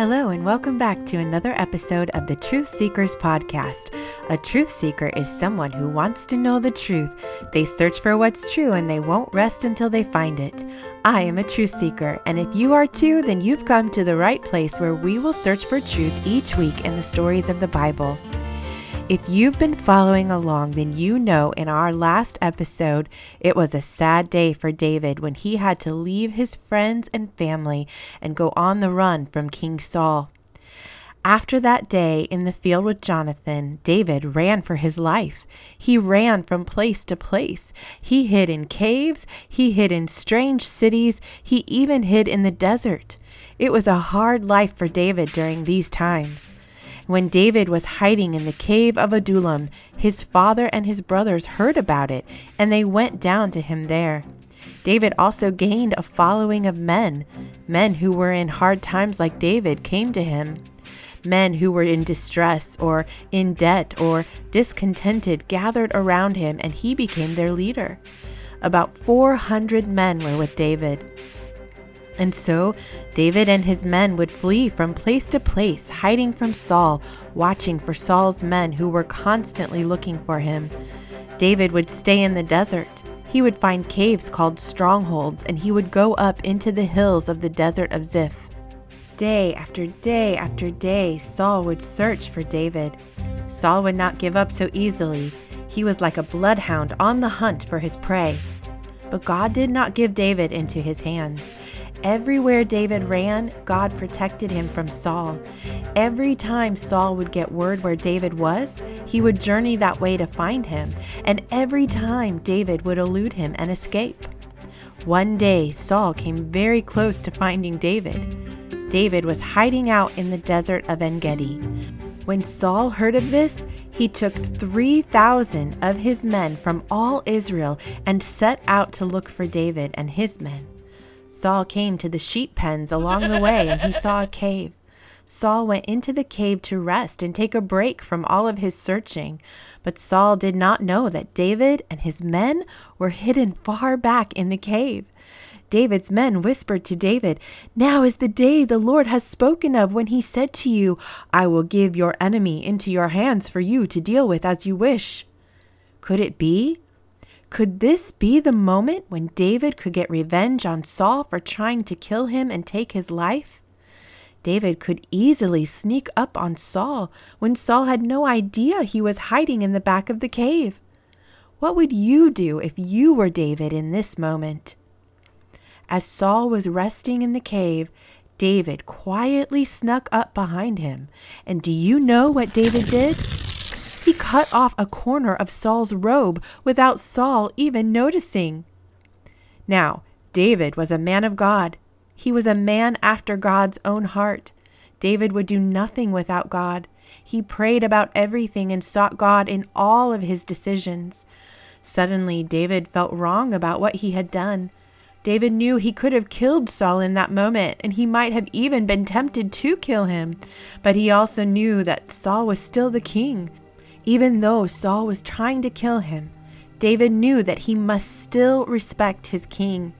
Hello, and welcome back to another episode of the Truth Seekers Podcast. A truth seeker is someone who wants to know the truth. They search for what's true and they won't rest until they find it. I am a truth seeker, and if you are too, then you've come to the right place where we will search for truth each week in the stories of the Bible. If you've been following along, then you know in our last episode, it was a sad day for David when he had to leave his friends and family and go on the run from King Saul. After that day in the field with Jonathan, David ran for his life. He ran from place to place. He hid in caves, he hid in strange cities, he even hid in the desert. It was a hard life for David during these times. When David was hiding in the cave of Adullam, his father and his brothers heard about it, and they went down to him there. David also gained a following of men. Men who were in hard times like David came to him. Men who were in distress or in debt or discontented gathered around him, and he became their leader. About 400 men were with David. And so David and his men would flee from place to place, hiding from Saul, watching for Saul's men who were constantly looking for him. David would stay in the desert. He would find caves called strongholds, and he would go up into the hills of the desert of Ziph. Day after day after day, Saul would search for David. Saul would not give up so easily. He was like a bloodhound on the hunt for his prey. But God did not give David into his hands. Everywhere David ran, God protected him from Saul. Every time Saul would get word where David was, he would journey that way to find him, and every time David would elude him and escape. One day, Saul came very close to finding David. David was hiding out in the desert of En Gedi. When Saul heard of this, he took 3,000 of his men from all Israel and set out to look for David and his men. Saul came to the sheep pens along the way and he saw a cave. Saul went into the cave to rest and take a break from all of his searching. But Saul did not know that David and his men were hidden far back in the cave. David's men whispered to David, Now is the day the Lord has spoken of when he said to you, I will give your enemy into your hands for you to deal with as you wish. Could it be? Could this be the moment when David could get revenge on Saul for trying to kill him and take his life? David could easily sneak up on Saul when Saul had no idea he was hiding in the back of the cave. What would you do if you were David in this moment? As Saul was resting in the cave, David quietly snuck up behind him. And do you know what David did? He cut off a corner of Saul's robe without Saul even noticing. Now, David was a man of God. He was a man after God's own heart. David would do nothing without God. He prayed about everything and sought God in all of his decisions. Suddenly, David felt wrong about what he had done. David knew he could have killed Saul in that moment, and he might have even been tempted to kill him. But he also knew that Saul was still the king, even though Saul was trying to kill him, David knew that he must still respect his king.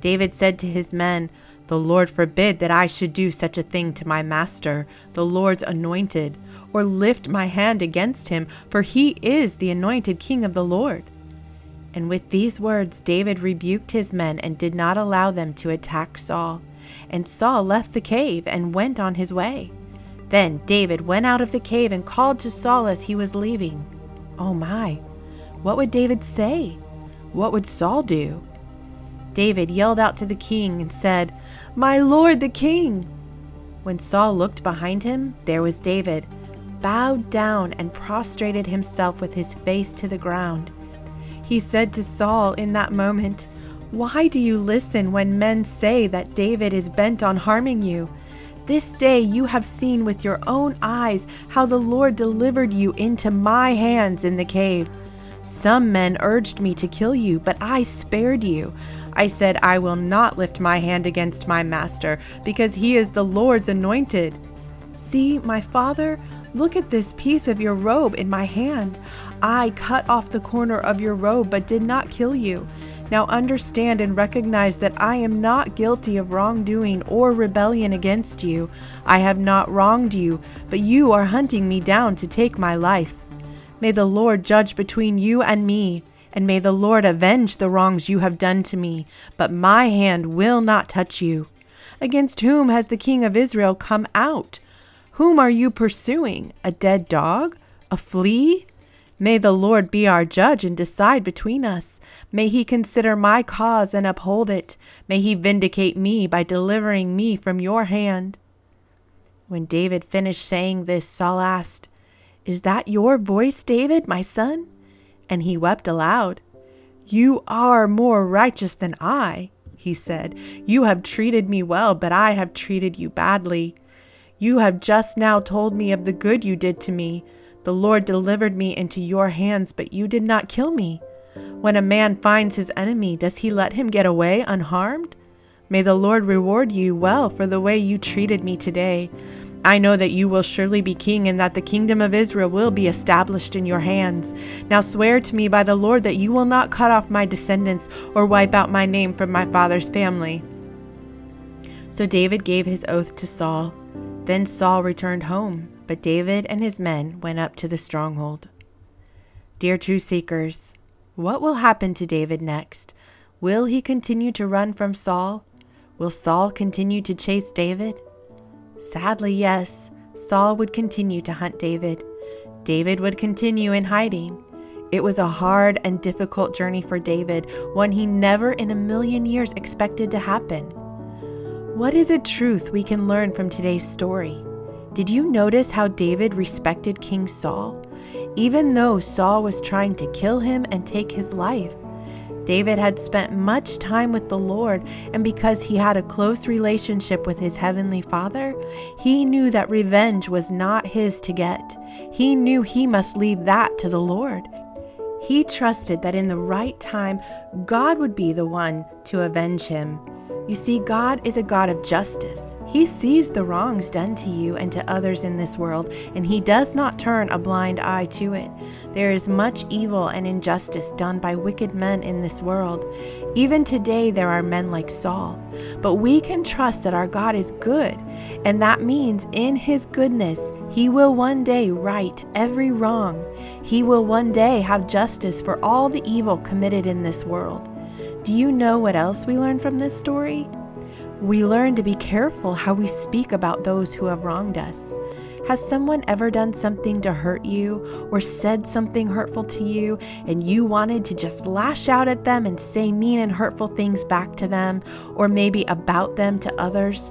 David said to his men, The Lord forbid that I should do such a thing to my master, the Lord's anointed, or lift my hand against him, for he is the anointed king of the Lord. And with these words, David rebuked his men and did not allow them to attack Saul. And Saul left the cave and went on his way. Then David went out of the cave and called to Saul as he was leaving. Oh my, what would David say? What would Saul do? David yelled out to the king and said, My lord the king! When Saul looked behind him, there was David, bowed down and prostrated himself with his face to the ground. He said to Saul in that moment, Why do you listen when men say that David is bent on harming you? This day you have seen with your own eyes how the Lord delivered you into my hands in the cave. Some men urged me to kill you, but I spared you. I said, I will not lift my hand against my master, because he is the Lord's anointed. See, my father, look at this piece of your robe in my hand. I cut off the corner of your robe, but did not kill you. Now understand and recognize that I am not guilty of wrongdoing or rebellion against you. I have not wronged you, but you are hunting me down to take my life. May the Lord judge between you and me, and may the Lord avenge the wrongs you have done to me, but my hand will not touch you. Against whom has the king of Israel come out? Whom are you pursuing? A dead dog? A flea? May the Lord be our judge and decide between us. May he consider my cause and uphold it. May he vindicate me by delivering me from your hand. When David finished saying this, Saul asked, Is that your voice, David, my son? And he wept aloud. You are more righteous than I, he said. You have treated me well, but I have treated you badly. You have just now told me of the good you did to me. The Lord delivered me into your hands, but you did not kill me. When a man finds his enemy, does he let him get away unharmed? May the Lord reward you well for the way you treated me today. I know that you will surely be king and that the kingdom of Israel will be established in your hands. Now swear to me by the Lord that you will not cut off my descendants or wipe out my name from my father's family. So David gave his oath to Saul. Then Saul returned home, but David and his men went up to the stronghold. Dear truth seekers, what will happen to David next? Will he continue to run from Saul? Will Saul continue to chase David? Sadly, yes, Saul would continue to hunt David. David would continue in hiding. It was a hard and difficult journey for David, one he never in a million years expected to happen. What is a truth we can learn from today's story? Did you notice how David respected King Saul? even though Saul was trying to kill him and take his life. David had spent much time with the Lord, and because he had a close relationship with his heavenly Father, he knew that revenge was not his to get. He knew he must leave that to the Lord. He trusted that in the right time, God would be the one to avenge him. You see, God is a God of justice. He sees the wrongs done to you and to others in this world, and He does not turn a blind eye to it. There is much evil and injustice done by wicked men in this world. Even today, there are men like Saul. But we can trust that our God is good, and that means in His goodness, He will one day right every wrong. He will one day have justice for all the evil committed in this world. Do you know what else we learn from this story? We learn to be careful how we speak about those who have wronged us. Has someone ever done something to hurt you or said something hurtful to you and you wanted to just lash out at them and say mean and hurtful things back to them or maybe about them to others?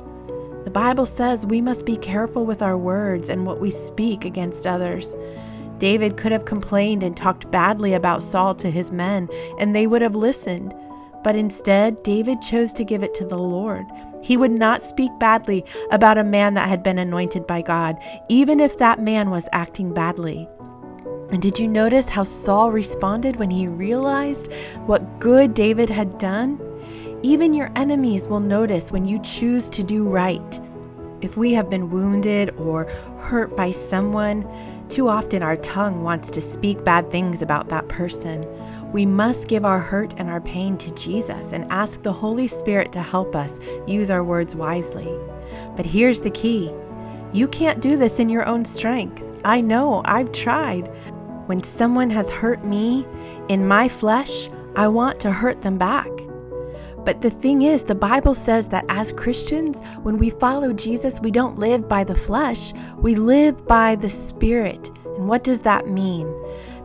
The Bible says we must be careful with our words and what we speak against others. David could have complained and talked badly about Saul to his men, and they would have listened. But instead, David chose to give it to the Lord. He would not speak badly about a man that had been anointed by God, even if that man was acting badly. And did you notice how Saul responded when he realized what good David had done? Even your enemies will notice when you choose to do right. If we have been wounded or hurt by someone, too often our tongue wants to speak bad things about that person. We must give our hurt and our pain to Jesus and ask the Holy Spirit to help us use our words wisely. But here's the key you can't do this in your own strength. I know, I've tried. When someone has hurt me in my flesh, I want to hurt them back. But the thing is, the Bible says that as Christians, when we follow Jesus, we don't live by the flesh, we live by the Spirit. And what does that mean?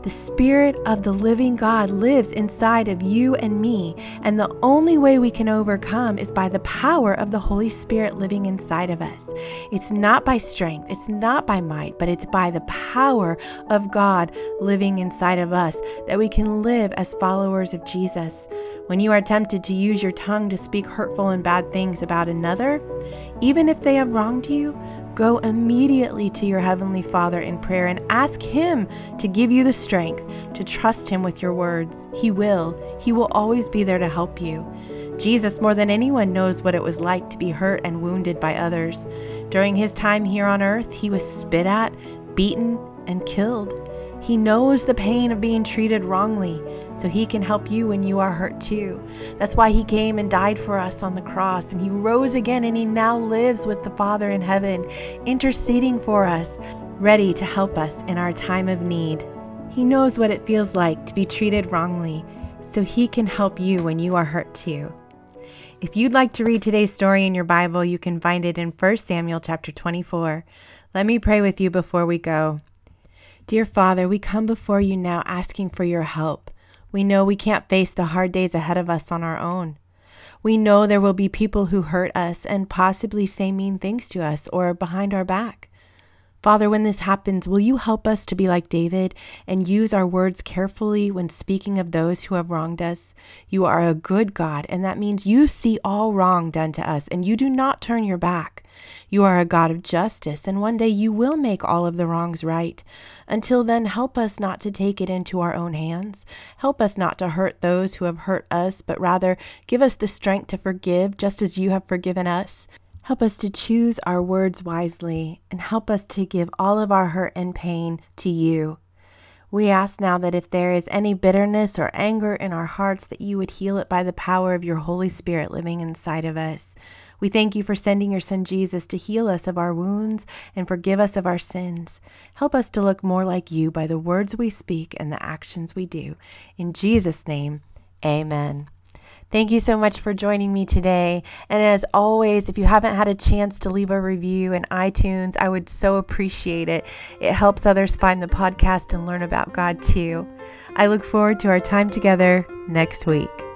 The Spirit of the living God lives inside of you and me, and the only way we can overcome is by the power of the Holy Spirit living inside of us. It's not by strength, it's not by might, but it's by the power of God living inside of us that we can live as followers of Jesus. When you are tempted to use your tongue to speak hurtful and bad things about another, even if they have wronged you, Go immediately to your Heavenly Father in prayer and ask Him to give you the strength to trust Him with your words. He will. He will always be there to help you. Jesus, more than anyone, knows what it was like to be hurt and wounded by others. During his time here on earth, he was spit at, beaten, and killed. He knows the pain of being treated wrongly, so He can help you when you are hurt too. That's why He came and died for us on the cross, and He rose again, and He now lives with the Father in heaven, interceding for us, ready to help us in our time of need. He knows what it feels like to be treated wrongly, so He can help you when you are hurt too. If you'd like to read today's story in your Bible, you can find it in 1 Samuel chapter 24. Let me pray with you before we go. Dear Father, we come before you now asking for your help. We know we can't face the hard days ahead of us on our own. We know there will be people who hurt us and possibly say mean things to us or behind our back. Father, when this happens, will you help us to be like David and use our words carefully when speaking of those who have wronged us? You are a good God, and that means you see all wrong done to us and you do not turn your back. You are a God of justice, and one day you will make all of the wrongs right. Until then, help us not to take it into our own hands. Help us not to hurt those who have hurt us, but rather give us the strength to forgive just as you have forgiven us. Help us to choose our words wisely and help us to give all of our hurt and pain to you. We ask now that if there is any bitterness or anger in our hearts, that you would heal it by the power of your Holy Spirit living inside of us. We thank you for sending your Son Jesus to heal us of our wounds and forgive us of our sins. Help us to look more like you by the words we speak and the actions we do. In Jesus' name, amen. Thank you so much for joining me today. And as always, if you haven't had a chance to leave a review in iTunes, I would so appreciate it. It helps others find the podcast and learn about God too. I look forward to our time together next week.